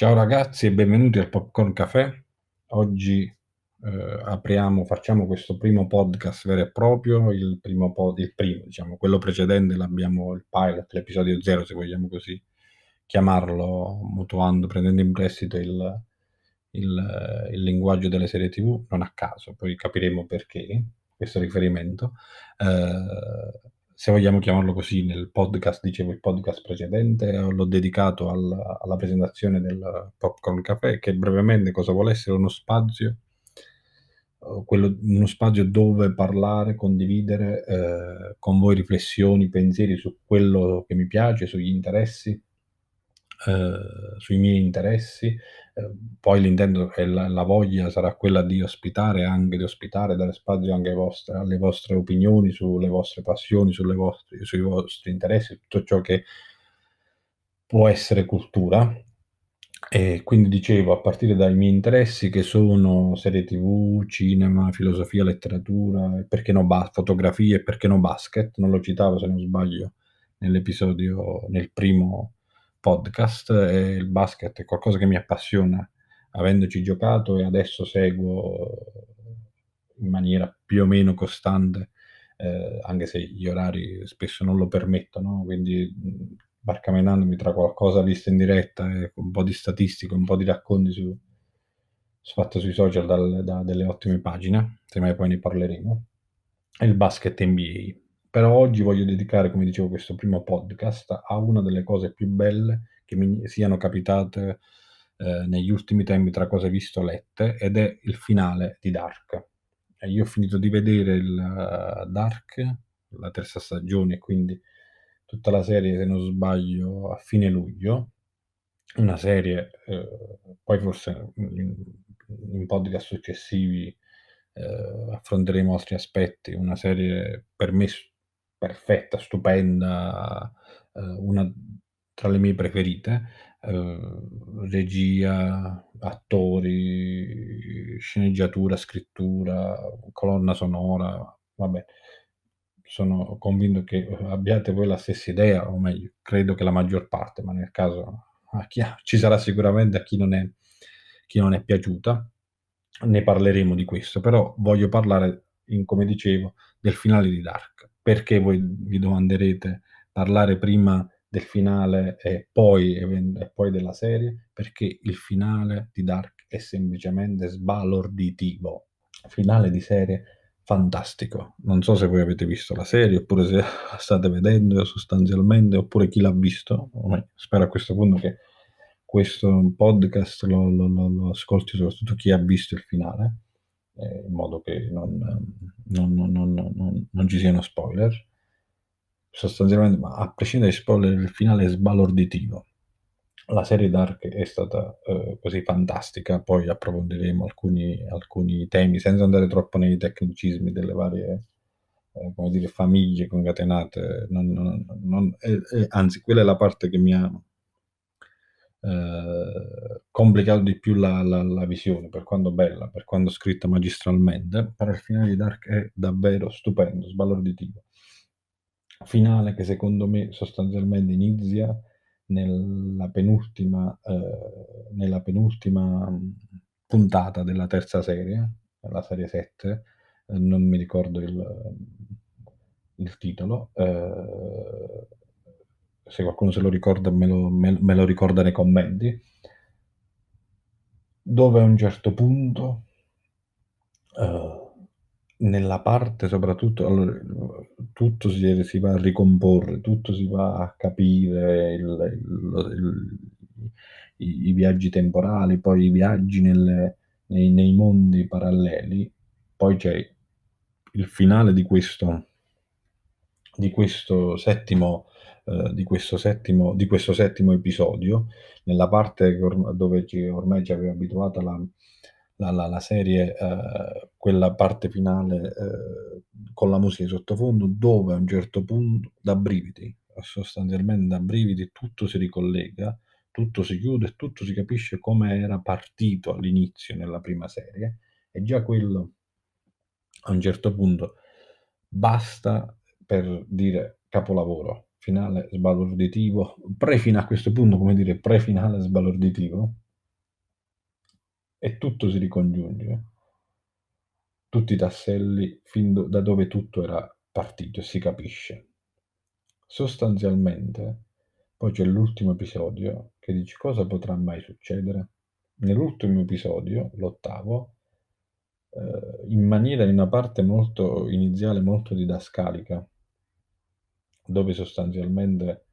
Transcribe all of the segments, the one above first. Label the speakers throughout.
Speaker 1: Ciao ragazzi e benvenuti al Popcorn Café. Oggi eh, apriamo, facciamo questo primo podcast vero e proprio, il primo, pod, il primo diciamo, quello precedente l'abbiamo, il pilot, l'episodio zero se vogliamo così chiamarlo, mutuando, prendendo in prestito il, il, il linguaggio delle serie tv, non a caso, poi capiremo perché questo riferimento. Eh, se vogliamo chiamarlo così, nel podcast, dicevo il podcast precedente, l'ho dedicato al, alla presentazione del Popcorn Café, che brevemente cosa vuole essere? Uno spazio, eh, quello, uno spazio dove parlare, condividere eh, con voi riflessioni, pensieri su quello che mi piace, sugli interessi, eh, sui miei interessi, eh, poi l'intento e la, la, voglia sarà quella di ospitare, anche di ospitare, dare spazio anche vostre, alle vostre opinioni, sulle vostre passioni, vostre, sui vostri interessi, tutto ciò che può essere cultura. E quindi dicevo, a partire dai miei interessi che sono serie tv, cinema, filosofia, letteratura, perché no, ba- fotografia e perché no basket, non lo citavo se non sbaglio nell'episodio, nel primo podcast e il basket è qualcosa che mi appassiona, avendoci giocato e adesso seguo in maniera più o meno costante, eh, anche se gli orari spesso non lo permettono, quindi barcamenandomi tra qualcosa visto in diretta e un po' di statistiche, un po' di racconti su fatto sui social dal, da delle ottime pagine, semmai poi ne parleremo, e il basket NBA. Però oggi voglio dedicare, come dicevo, questo primo podcast a una delle cose più belle che mi siano capitate eh, negli ultimi tempi tra cose viste o lette, ed è il finale di Dark. E io ho finito di vedere il uh, Dark, la terza stagione, quindi tutta la serie, se non sbaglio, a fine luglio. Una serie, eh, poi forse in, in podcast successivi eh, affronteremo altri aspetti, una serie per me perfetta, stupenda, eh, una tra le mie preferite. Eh, regia, attori, sceneggiatura, scrittura, colonna sonora, vabbè. Sono convinto che abbiate voi la stessa idea, o meglio, credo che la maggior parte, ma nel caso chi ci sarà sicuramente a chi non, è, chi non è piaciuta. Ne parleremo di questo, però voglio parlare, in, come dicevo, del finale di Dark perché voi vi domanderete parlare prima del finale e poi, e poi della serie? Perché il finale di Dark è semplicemente sbalorditivo. Finale di serie fantastico. Non so se voi avete visto la serie oppure se la state vedendo sostanzialmente oppure chi l'ha visto. Spero a questo punto che questo podcast lo, lo, lo, lo ascolti soprattutto chi ha visto il finale eh, in modo che non, non, non, non, ci siano spoiler. Sostanzialmente, ma a prescindere dai spoiler, il finale è sbalorditivo. La serie Dark è stata eh, così fantastica, poi approfondiremo alcuni, alcuni, temi senza andare troppo nei tecnicismi delle varie eh, come dire, famiglie concatenate. Non, anzi, quella è la parte che mi ha eh, complicato di più la, la, la, visione, per quanto bella, per quanto scritta magistralmente, però il finale di Dark è davvero stupendo, sbalorditivo. Finale che secondo me sostanzialmente inizia nella penultima, eh, nella penultima puntata della terza serie, la serie 7, eh, non mi ricordo il, il titolo, eh, se qualcuno se lo ricorda me lo, me, me lo ricorda nei commenti, dove a un certo punto, uh, nella parte soprattutto, allora, tutto si, si, va a ricomporre, tutto si va a capire, il, il, il, i, i, viaggi temporali, poi i viaggi nelle, nei, nei mondi paralleli, poi c'è il finale di questo, di questo settimo eh, di, questo settimo, di questo settimo episodio, nella parte dove ci, ormai ci aveva abituata la, la, la, la serie, eh, quella parte finale eh, con la musica di sottofondo, dove a un certo punto, da brividi, sostanzialmente da brividi, tutto si ricollega, tutto si chiude tutto si capisce come era partito all'inizio nella prima serie, e già quello a un certo punto basta per dire capolavoro finale sbalorditivo, pre-finale a questo punto, come dire, pre-finale sbalorditivo, e tutto si ricongiunge. Tutti i tasselli fin do da dove tutto era partito si capisce. Sostanzialmente, poi c'è l'ultimo episodio che dice cosa potrà mai succedere. Nell'ultimo episodio, l'ottavo, eh, in maniera in una parte molto iniziale, molto didascalica, dove sostanzialmente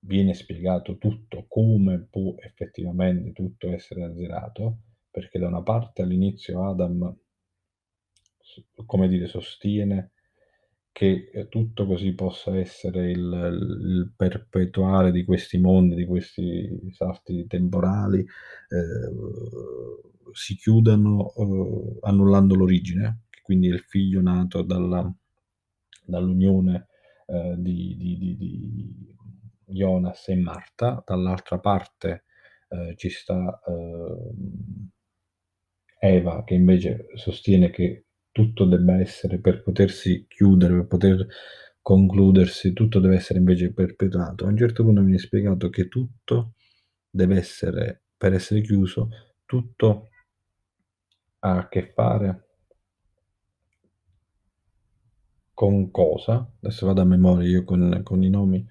Speaker 1: viene spiegato tutto, come può effettivamente tutto essere azzerato, perché da una parte all'inizio Adam, come dire, sostiene che tutto così possa essere il, il perpetuare di questi mondi, di questi salti temporali, eh, si chiudano eh, annullando l'origine, quindi il figlio nato dalla, dall'unione eh, di, di, di, di, Jonas e Marta, dall'altra parte eh, ci sta eh, Eva che invece sostiene che tutto debba essere per potersi chiudere, per poter concludersi, tutto deve essere invece perpetuato. A un certo punto viene spiegato che tutto deve essere, per essere chiuso, tutto ha a che fare con cosa? Adesso vado a memoria io con, con i nomi,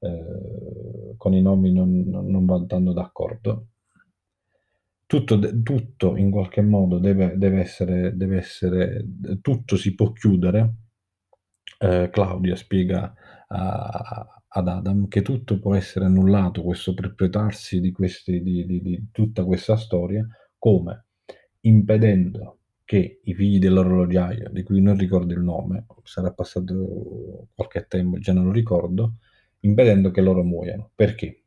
Speaker 1: eh, con i nomi non, non, andando d'accordo. Tutto, tutto, in qualche modo deve, deve, essere, deve essere, tutto si può chiudere. Eh, Claudia spiega a, ad Adam che tutto può essere annullato, questo perpetuarsi di, di, di, di tutta questa storia, come? Impedendo che i figli dell'orologiaio, di cui non ricordo il nome, sarà passato qualche tempo, già non lo ricordo, impedendo che loro muoiano. Perché?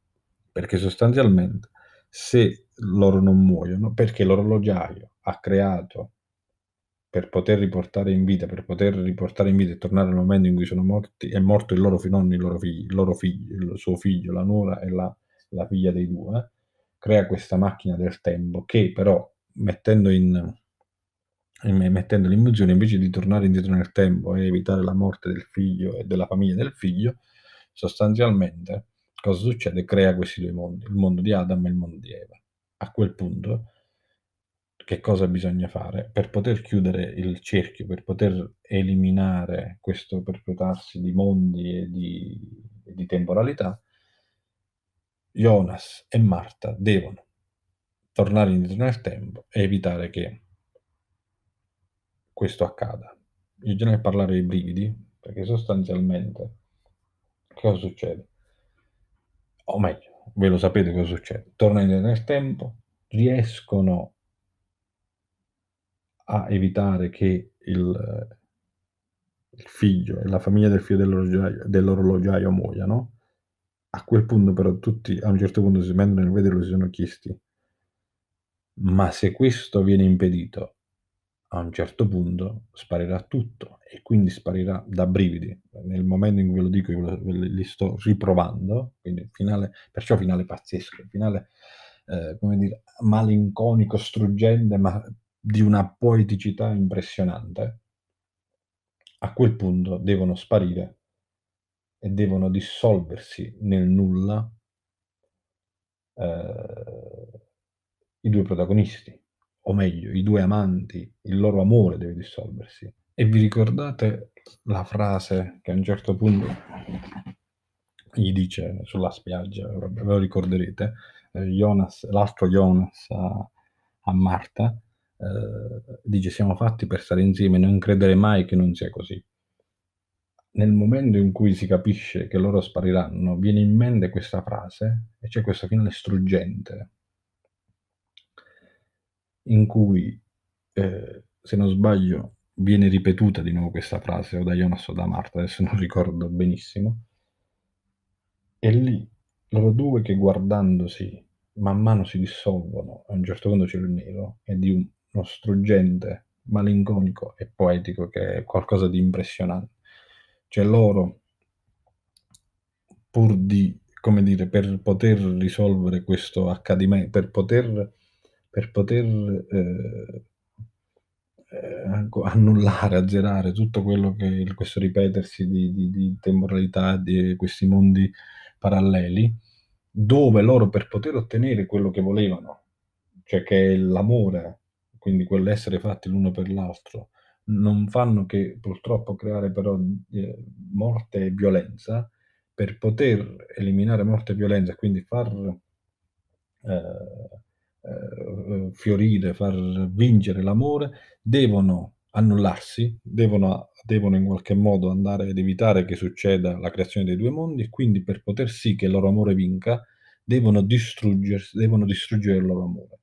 Speaker 1: Perché sostanzialmente se loro non muoiono, perché l'orologiaio ha creato per poter riportare in vita, per poter riportare in vita e tornare al momento in cui sono morti, è morto il loro nonno, il loro figlio, il loro figlio, il suo figlio, la nuora e la, la figlia dei due, crea questa macchina del tempo che però mettendo in, mettendo l'immunzione invece di tornare indietro nel tempo e evitare la morte del figlio e della famiglia del figlio, sostanzialmente cosa succede? Crea questi due mondi, il mondo di Adam e il mondo di Eva. A quel punto, che cosa bisogna fare? Per poter chiudere il cerchio, per poter eliminare questo perpetuarsi di mondi e di, di temporalità, Jonas e Marta devono tornare indietro nel tempo e evitare che questo accada. Bisogna parlare dei brividi, perché sostanzialmente cosa succede? O meglio, ve lo sapete cosa succede. Tornano nel tempo, riescono a evitare che il, il figlio e la famiglia del figlio dell'orologiaio, dell'orologiaio muoiano. A quel punto però tutti a un certo punto si mentre nel vederlo si sono chiesti ma se questo viene impedito a un certo punto sparirà tutto e quindi sparirà da brividi. Nel momento in cui ve lo dico, io li sto riprovando, quindi finale, perciò finale pazzesco, finale, eh, come dire, malinconico, struggente, ma di una poeticità impressionante. A quel punto devono sparire e devono dissolversi nel nulla eh, i due protagonisti o meglio, i due amanti, il loro amore deve dissolversi. E vi ricordate la frase che a un certo punto gli dice sulla spiaggia, ve lo ricorderete, eh, Jonas, l'altro Jonas a, a Marta, eh, dice siamo fatti per stare insieme, non credere mai che non sia così. Nel momento in cui si capisce che loro spariranno, viene in mente questa frase e c'è questo finale struggente in cui, eh, se non sbaglio, viene ripetuta di nuovo questa frase o da Jonas o da Marta, adesso non ricordo benissimo, e lì loro due che guardandosi man mano si dissolvono, a un certo punto c'è il nero, è di uno struggente, malinconico e poetico che è qualcosa di impressionante. Cioè loro, pur di, come dire, per poter risolvere questo accadimento, per poter per poter eh, eh, annullare, azzerare tutto quello che è questo ripetersi di, di, di temporalità, di questi mondi paralleli, dove loro per poter ottenere quello che volevano, cioè che è l'amore, quindi quell'essere fatti l'uno per l'altro, non fanno che purtroppo creare però eh, morte e violenza, per poter eliminare morte e violenza, quindi far eh, eh, fiorire, far vincere l'amore, devono annullarsi, devono, devono in qualche modo andare ad evitare che succeda la creazione dei due mondi e quindi per poter sì che il loro amore vinca, devono distruggersi, devono distruggere il loro amore.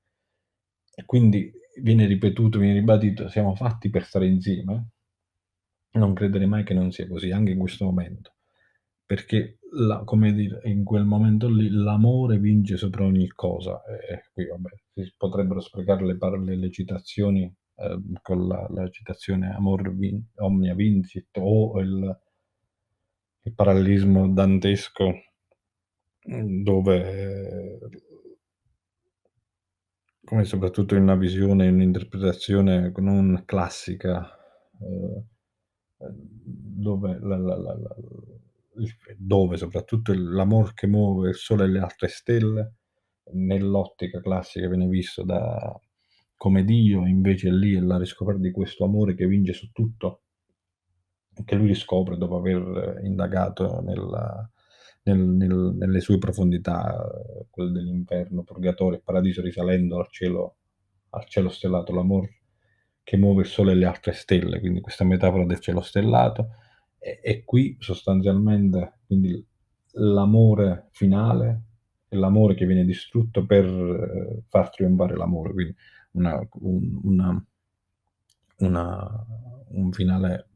Speaker 1: E quindi viene ripetuto, viene ribadito, siamo fatti per stare insieme. Non credere mai che non sia così, anche in questo momento. Perché, la, come dire, in quel momento lì l'amore vince sopra ogni cosa. E qui, vabbè, si potrebbero sprecare le parole, le citazioni eh, con la, la, citazione amor vin, omnia vincit o il, il parallelismo dantesco dove come soprattutto in una visione, in un'interpretazione non classica, eh, dove, la, la, la, dove soprattutto l'amor che muove il sole e le altre stelle, nell'ottica classica viene visto da, come Dio, invece lì è la riscoperta di questo amore che vince su tutto, che lui riscopre dopo aver indagato nella, nel, nel, nelle sue profondità, quelle dell'inferno, purgatorio e paradiso, risalendo al cielo, al cielo stellato, l'amore che muove il sole e le altre stelle, quindi questa metafora del cielo stellato, e, e qui sostanzialmente quindi l'amore finale è l'amore che viene distrutto per eh, far trionfare l'amore, quindi una, un, una, una, un finale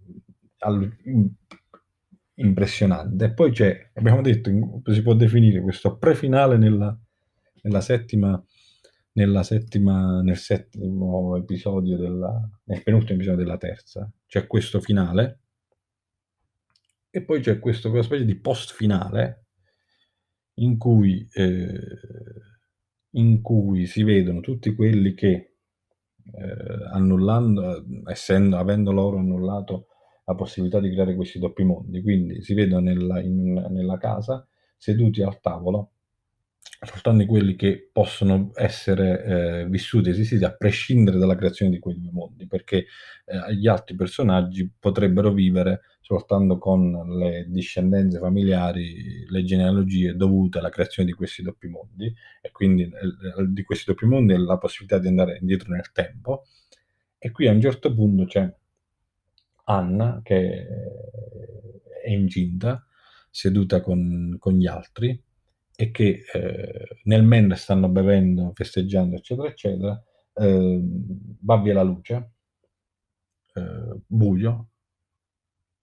Speaker 1: al, impressionante. E poi c'è, abbiamo detto, si può definire questo prefinale nella, nella settima, nella settima, nel settimo episodio della, nel penultimo episodio della terza. C'è questo finale e poi c'è questo, quella specie di post finale in cui, eh, in cui si vedono tutti quelli che eh, annullando, essendo, avendo loro annullato la possibilità di creare questi doppi mondi. Quindi si vedono nella, in, nella casa seduti al tavolo soltanto quelli che possono essere eh, vissuti, esistiti a prescindere dalla creazione di quei due mondi, perché eh, gli altri personaggi potrebbero vivere soltanto con le discendenze familiari, le genealogie dovute alla creazione di questi doppi mondi, e quindi eh, di questi doppi mondi la possibilità di andare indietro nel tempo. E qui a un certo punto c'è Anna, che è incinta, seduta con, con gli altri, e che eh, nel mentre stanno bevendo, festeggiando, eccetera, eccetera, eh, va via la luce, eh, buio.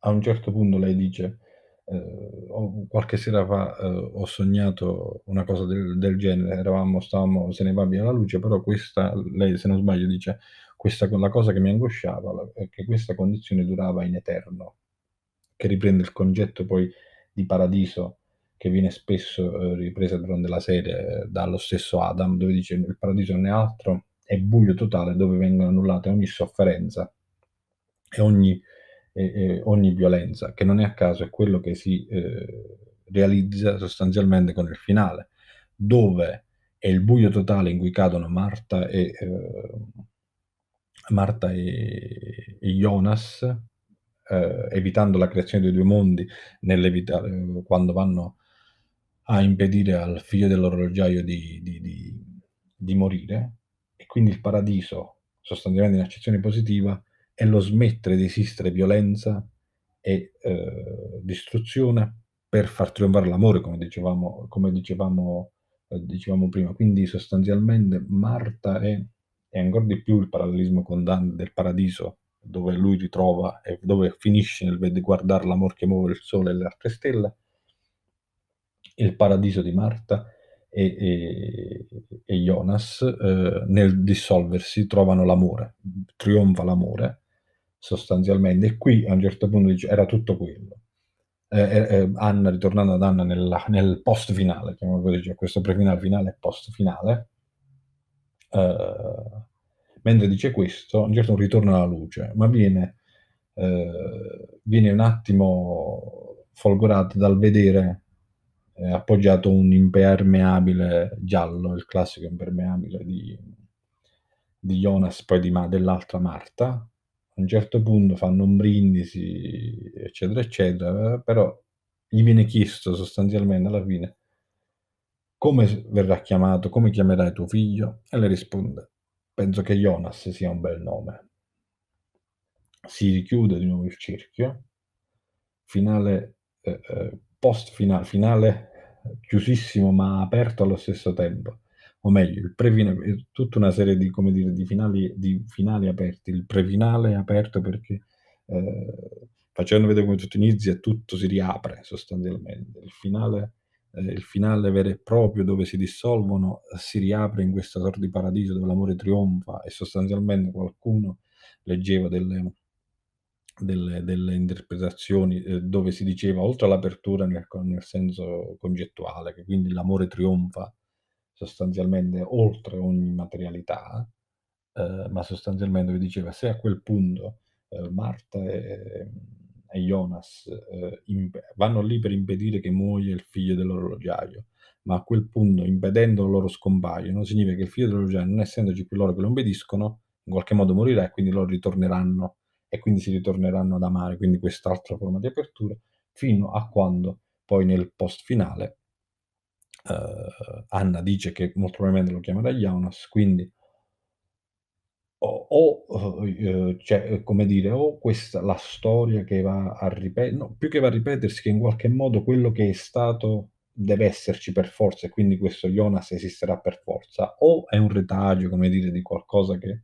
Speaker 1: A un certo punto lei dice, eh, qualche sera fa eh, ho sognato una cosa del, del, genere, eravamo, stavamo, se ne va via la luce, però questa, lei se non sbaglio dice, questa, la cosa che mi angosciava è che questa condizione durava in eterno, che riprende il concetto poi di paradiso che viene spesso eh, ripresa durante la serie eh, dallo stesso Adam, dove dice il paradiso non è altro, è buio totale dove vengono annullate ogni sofferenza e ogni, eh, ogni violenza, che non è a caso è quello che si eh, realizza sostanzialmente con il finale, dove è il buio totale in cui cadono Marta e eh, Marta e, e Jonas, eh, evitando la creazione dei due mondi, nell'evitare, quando vanno a impedire al figlio dell'orologiaio di, di, di, di morire, e quindi il paradiso, sostanzialmente in accezione positiva, è lo smettere di esistere violenza e eh, distruzione per far trionfare l'amore, come dicevamo, come dicevamo, eh, dicevamo prima. Quindi sostanzialmente Marta è e ancora di più il parallelismo con Dan del paradiso, dove lui ritrova e dove finisce nel guardare l'amor che muove il sole e le altre stelle, il paradiso di Marta e, e, e Jonas eh, nel dissolversi trovano l'amore, trionfa l'amore sostanzialmente e qui a un certo punto dice era tutto quello. Eh, eh, eh Anna, ritornando ad Anna nella, nel post finale, chiamiamolo così, cioè questo prefinale finale e post finale, eh, mentre dice questo, a un certo punto ritorna alla luce, ma viene, eh, viene un attimo folgorato dal vedere eh, appoggiato un impermeabile giallo, il classico impermeabile di, di Jonas, poi di dell'altra Marta. A un certo punto fanno un brindisi, eccetera, eccetera, però gli viene chiesto sostanzialmente alla fine come verrà chiamato, come chiamerai tuo figlio? E lei risponde, penso che Jonas sia un bel nome. Si richiude di nuovo il cerchio, finale, eh, eh, post finale, finale chiusissimo ma aperto allo stesso tempo o meglio, il prefinale, tutta una serie di, dire, di, finali, di finali aperti. Il prefinale è aperto perché eh, facendo vedere come tutto inizia, tutto si riapre sostanzialmente. Il finale, eh, il finale vero e proprio dove si dissolvono si riapre in questa sorta di paradiso dove l'amore trionfa e sostanzialmente qualcuno leggeva delle, delle, delle interpretazioni eh, dove si diceva oltre all'apertura nel, nel senso concettuale che quindi l'amore trionfa sostanzialmente oltre ogni materialità, eh, ma sostanzialmente vi diceva se a quel punto eh, Marta e, e Jonas eh, imp- vanno lì per impedire che muoia il figlio dell'orologiaio, ma a quel punto impedendo loro scompaiono, significa che il figlio dell'orologiaio, non essendoci più loro che lo impediscono, in qualche modo morirà e quindi loro ritorneranno e quindi si ritorneranno ad amare, quindi quest'altra forma di apertura, fino a quando poi nel post finale uh, Anna dice che molto probabilmente lo chiamerà Jonas, quindi o, o uh, cioè, come dire, o questa la storia che va a ripetere, no, più che va a ripetersi, che in qualche modo quello che è stato deve esserci per forza e quindi questo Jonas esisterà per forza, o è un retaggio, come dire, di qualcosa che,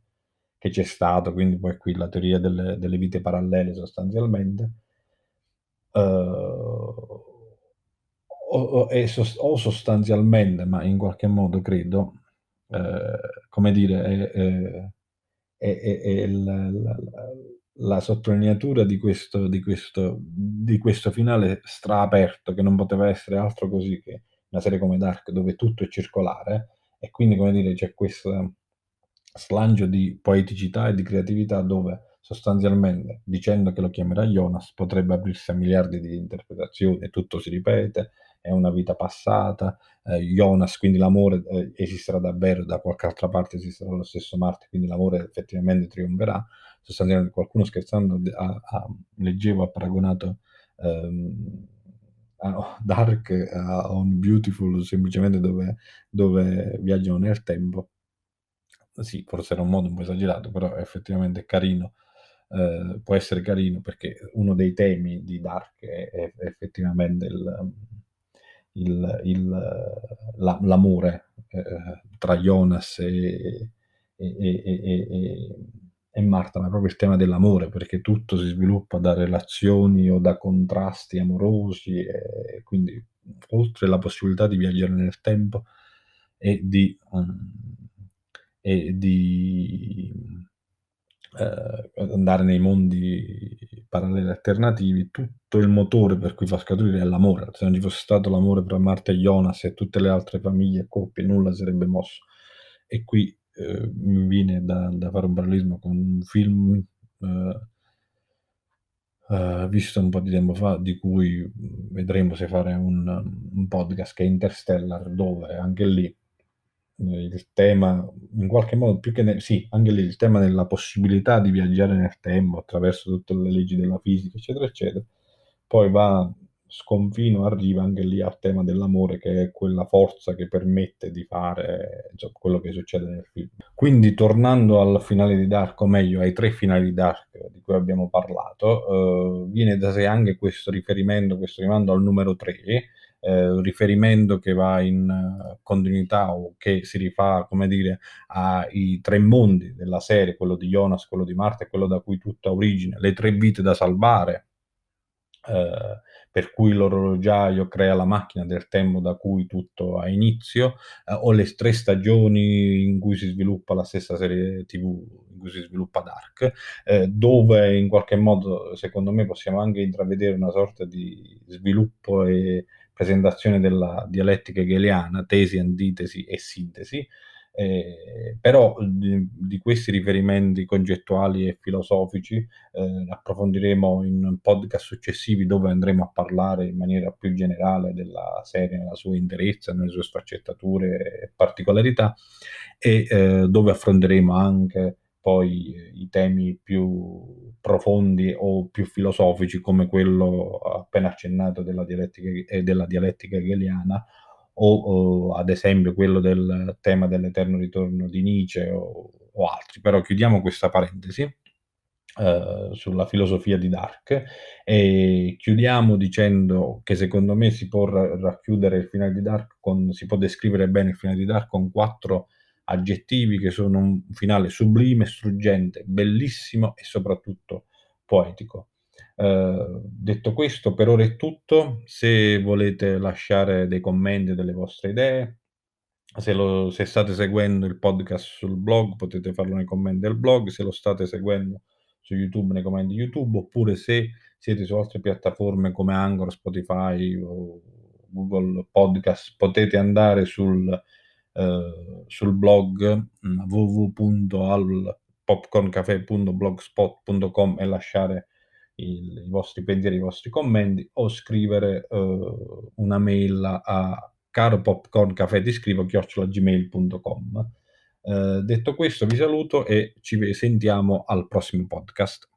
Speaker 1: che c'è stato, quindi poi qui la teoria delle, delle vite parallele sostanzialmente. Uh, o, o, o, sostanzialmente, ma in qualche modo credo, eh, come dire, è, è, è, è la, la, la, sottolineatura di questo, di, questo, di questo finale straaperto, che non poteva essere altro così che una serie come Dark, dove tutto è circolare, e quindi, come dire, c'è questo slancio di poeticità e di creatività dove sostanzialmente dicendo che lo chiamerà Jonas potrebbe aprirsi a miliardi di interpretazioni, tutto si ripete, è una vita passata, eh, Jonas, quindi l'amore eh, esisterà davvero, da qualche altra parte esisterà lo stesso Marte, quindi l'amore effettivamente trionferà. Sostanzialmente qualcuno scherzando ha, ha, leggevo, ha paragonato ehm, Dark a On Beautiful, semplicemente dove, dove viaggiano nel tempo. Sì, forse era un modo un po' esagerato, però effettivamente è carino. Uh, può essere carino perché uno dei temi di Dark è, è effettivamente il, il, il, la, l'amore eh, tra Jonas e, e, e, e, Marta, ma proprio il tema dell'amore, perché tutto si sviluppa da relazioni o da contrasti amorosi, quindi oltre la possibilità di viaggiare nel tempo e di, um, e di eh, andare nei mondi paralleli alternativi, tutto il motore per cui fa scaturire è l'amore. Se non ci fosse stato l'amore tra Marta e Jonas e tutte le altre famiglie e coppie, nulla sarebbe mosso. E qui eh, mi viene da, da, fare un parallelismo con un film eh, eh, visto un po' di tempo fa, di cui vedremo se fare un, un podcast che è Interstellar, dove anche lì il tema, in qualche modo, più che ne, sì, anche lì il tema della possibilità di viaggiare nel tempo attraverso tutte le leggi della fisica, eccetera, eccetera, poi va sconfino, arriva anche lì al tema dell'amore, che è quella forza che permette di fare insomma, quello che succede nel film. Quindi, tornando al finale di Dark, o meglio ai tre finali di Dark di cui abbiamo parlato, eh, viene da sé anche questo riferimento, questo rimando al numero 3 eh, riferimento che va in uh, continuità o che si rifà, come dire, ai tre mondi della serie, quello di Jonas, quello di Marta e quello da cui tutta origine, le tre vite da salvare, eh, per cui l'orologiaio crea la macchina del tempo da cui tutto ha inizio, eh, o le tre stagioni in cui si sviluppa la stessa serie TV, in cui si sviluppa Dark, eh, dove in qualche modo, secondo me, possiamo anche intravedere una sorta di sviluppo e presentazione della dialettica hegeliana, tesi, antitesi e sintesi, Eh, però di, di, questi riferimenti concettuali e filosofici eh, approfondiremo in podcast successivi dove andremo a parlare in maniera più generale della serie nella sua interezza, nelle sue sfaccettature e particolarità e eh, dove affronteremo anche poi i temi più profondi o più filosofici come quello appena accennato della dialettica, e della dialettica hegeliana o, o, ad esempio quello del tema dell'eterno ritorno di Nietzsche o, o altri. Però chiudiamo questa parentesi eh, sulla filosofia di Dark e chiudiamo dicendo che secondo me si può racchiudere il finale di Dark con, si può descrivere bene il finale di Dark con quattro aggettivi che sono un finale sublime, struggente, bellissimo e soprattutto poetico. Uh, detto questo, per ora è tutto. Se volete lasciare dei commenti, delle vostre idee, se, lo, se, state seguendo il podcast sul blog, potete farlo nei commenti del blog. Se lo state seguendo su YouTube, nei commenti YouTube, oppure se siete su altre piattaforme come Anchor, Spotify o Google Podcast, potete andare sul, uh, sul blog mm, www.alpopcorncafe.blogspot.com e lasciare il, i vostri pensieri, i vostri commenti o scrivere uh, una mail a caro popcorn caffè ti scrivo chiocciolagmail.com. Uh, detto questo vi saluto e ci sentiamo al prossimo podcast.